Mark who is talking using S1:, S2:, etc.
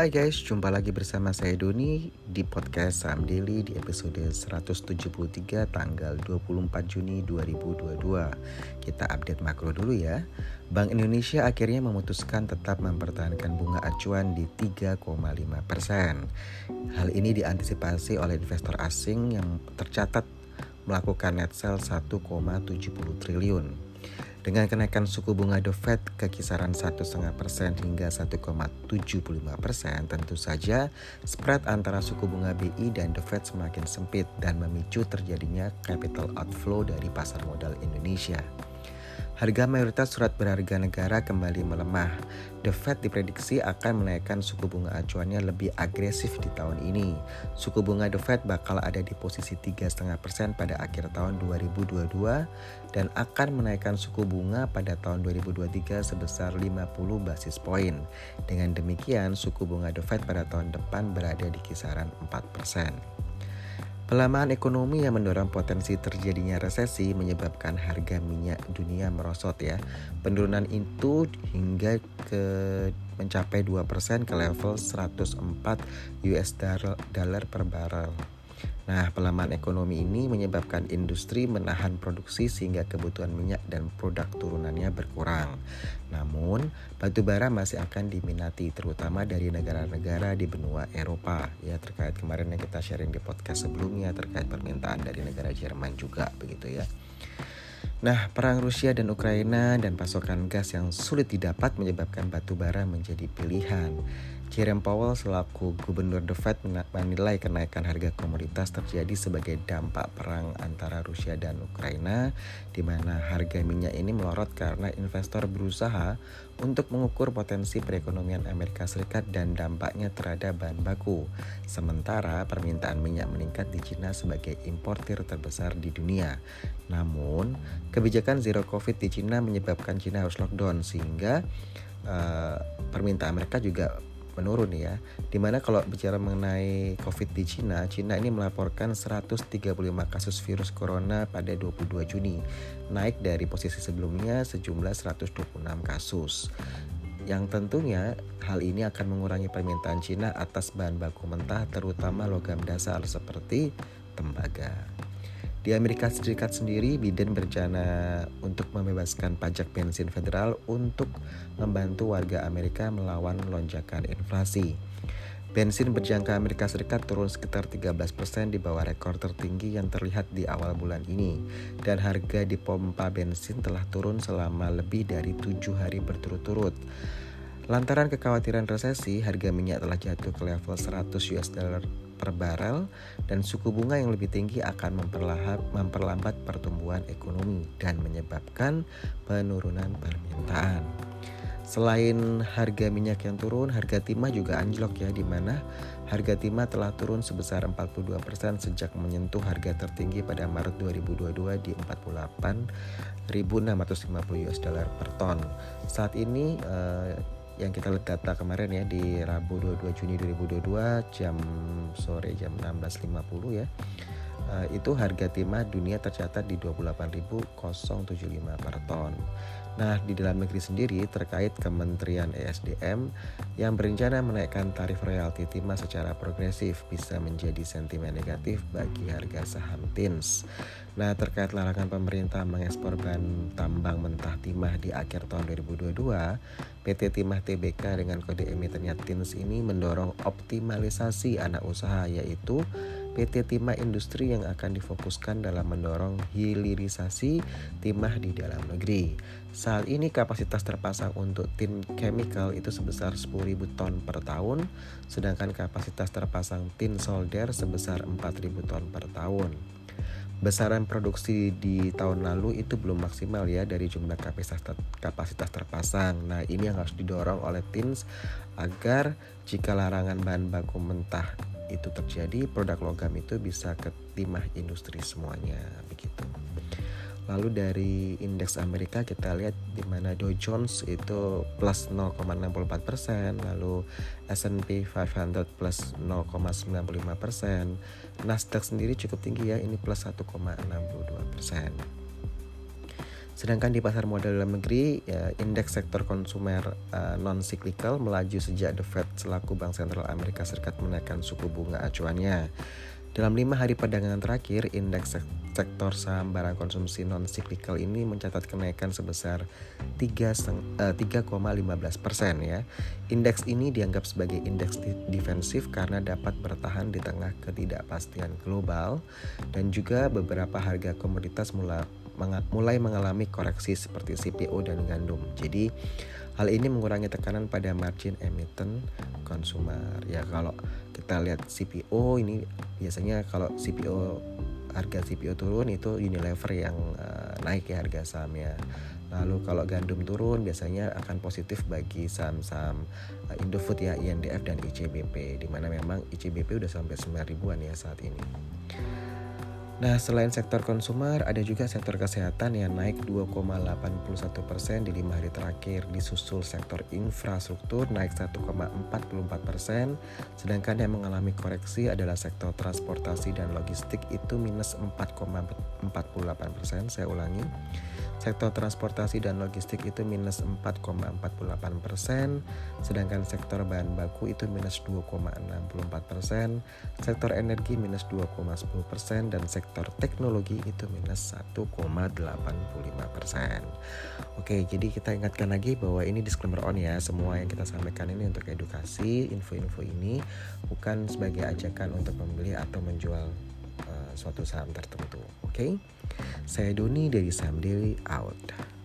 S1: Hai guys, jumpa lagi bersama saya Doni di podcast Saham Daily di episode 173 tanggal 24 Juni 2022. Kita update makro dulu ya. Bank Indonesia akhirnya memutuskan tetap mempertahankan bunga acuan di 3,5 persen. Hal ini diantisipasi oleh investor asing yang tercatat melakukan net sale 1,70 triliun. Dengan kenaikan suku bunga The Fed ke kisaran 1,5% hingga 1,75%, tentu saja spread antara suku bunga BI dan The Fed semakin sempit dan memicu terjadinya capital outflow dari pasar modal Indonesia. Harga mayoritas surat berharga negara kembali melemah. The Fed diprediksi akan menaikkan suku bunga acuannya lebih agresif di tahun ini. Suku bunga The Fed bakal ada di posisi 3,5% pada akhir tahun 2022 dan akan menaikkan suku bunga pada tahun 2023 sebesar 50 basis poin. Dengan demikian, suku bunga The Fed pada tahun depan berada di kisaran 4%. Pelemahan ekonomi yang mendorong potensi terjadinya resesi menyebabkan harga minyak dunia merosot ya. Penurunan itu hingga ke mencapai 2% ke level 104 US dollar per barrel. Nah, pelemahan ekonomi ini menyebabkan industri menahan produksi sehingga kebutuhan minyak dan produk turunannya berkurang. Namun, batu bara masih akan diminati terutama dari negara-negara di benua Eropa. Ya, terkait kemarin yang kita sharing di podcast sebelumnya terkait permintaan dari negara Jerman juga begitu ya. Nah, perang Rusia dan Ukraina dan pasokan gas yang sulit didapat menyebabkan batu bara menjadi pilihan. Jerome Powell selaku gubernur The Fed menilai kenaikan harga komoditas terjadi sebagai dampak perang antara Rusia dan Ukraina di mana harga minyak ini melorot karena investor berusaha untuk mengukur potensi perekonomian Amerika Serikat dan dampaknya terhadap bahan baku. Sementara permintaan minyak meningkat di Cina sebagai importir terbesar di dunia. Namun, kebijakan zero covid di Cina menyebabkan Cina harus lockdown sehingga uh, permintaan mereka juga menurun ya. Di mana kalau bicara mengenai COVID di Cina, Cina ini melaporkan 135 kasus virus corona pada 22 Juni, naik dari posisi sebelumnya sejumlah 126 kasus. Yang tentunya hal ini akan mengurangi permintaan Cina atas bahan baku mentah terutama logam dasar seperti tembaga. Di Amerika Serikat sendiri, Biden berencana untuk membebaskan pajak bensin federal untuk membantu warga Amerika melawan lonjakan inflasi. Bensin berjangka Amerika Serikat turun sekitar 13% di bawah rekor tertinggi yang terlihat di awal bulan ini dan harga di pompa bensin telah turun selama lebih dari tujuh hari berturut-turut. Lantaran kekhawatiran resesi, harga minyak telah jatuh ke level 100 US dollar per barel dan suku bunga yang lebih tinggi akan memperlambat pertumbuhan ekonomi dan menyebabkan penurunan permintaan. Selain harga minyak yang turun, harga timah juga anjlok ya di mana harga timah telah turun sebesar 42% sejak menyentuh harga tertinggi pada Maret 2022 di 48.650 US dollar per ton. Saat ini uh, yang kita lihat data kemarin ya di Rabu 22 Juni 2022 jam sore jam 16.50 ya itu harga timah dunia tercatat di 28.075 per ton. Nah, di dalam negeri sendiri terkait Kementerian ESDM yang berencana menaikkan tarif royalti timah secara progresif bisa menjadi sentimen negatif bagi harga saham TINS. Nah, terkait larangan pemerintah mengekspor bahan tambang mentah timah di akhir tahun 2022, PT Timah TBK dengan kode emitennya TINS ini mendorong optimalisasi anak usaha yaitu PT Timah Industri yang akan difokuskan dalam mendorong hilirisasi timah di dalam negeri. Saat ini kapasitas terpasang untuk tin chemical itu sebesar 10.000 ton per tahun, sedangkan kapasitas terpasang tin solder sebesar 4.000 ton per tahun. Besaran produksi di tahun lalu itu belum maksimal ya dari jumlah kapasitas kapasitas terpasang. Nah, ini yang harus didorong oleh TINS agar jika larangan bahan baku mentah itu terjadi produk logam itu bisa ke timah industri semuanya begitu. Lalu dari indeks Amerika kita lihat di mana Dow Jones itu plus 0,64 persen, lalu S&P 500 plus 0,95 persen, Nasdaq sendiri cukup tinggi ya, ini plus 1,62 persen. Sedangkan di pasar modal dalam negeri, ya, indeks sektor konsumer uh, non cyclical melaju sejak The Fed selaku Bank Sentral Amerika Serikat menaikkan suku bunga acuannya. Dalam lima hari perdagangan terakhir, indeks sektor saham barang konsumsi non cyclical ini mencatat kenaikan sebesar 3,15 eh, persen ya. Indeks ini dianggap sebagai indeks defensif karena dapat bertahan di tengah ketidakpastian global dan juga beberapa harga komoditas mulai mulai mengalami koreksi seperti CPO dan gandum. Jadi Hal ini mengurangi tekanan pada margin emiten konsumer. Ya kalau kita lihat CPO ini biasanya kalau CPO harga CPO turun itu Unilever yang uh, naik ya harga sahamnya. Lalu kalau gandum turun biasanya akan positif bagi saham-saham uh, Indofood ya INDF dan ICBP di mana memang ICBP udah sampai 9 ribuan ya saat ini. Nah, selain sektor konsumer, ada juga sektor kesehatan yang naik 2,81 persen di lima hari terakhir, disusul sektor infrastruktur naik 1,44 persen, sedangkan yang mengalami koreksi adalah sektor transportasi dan logistik itu minus 4,48 persen. Saya ulangi, sektor transportasi dan logistik itu minus 4,48 persen, sedangkan sektor bahan baku itu minus 2,64 persen, sektor energi minus 2,10 persen, dan sektor sektor teknologi itu minus 1,85 persen. Oke, jadi kita ingatkan lagi bahwa ini disclaimer on ya. Semua yang kita sampaikan ini untuk edukasi. Info-info ini bukan sebagai ajakan untuk membeli atau menjual uh, suatu saham tertentu. Oke, saya Doni dari Saham Daily out.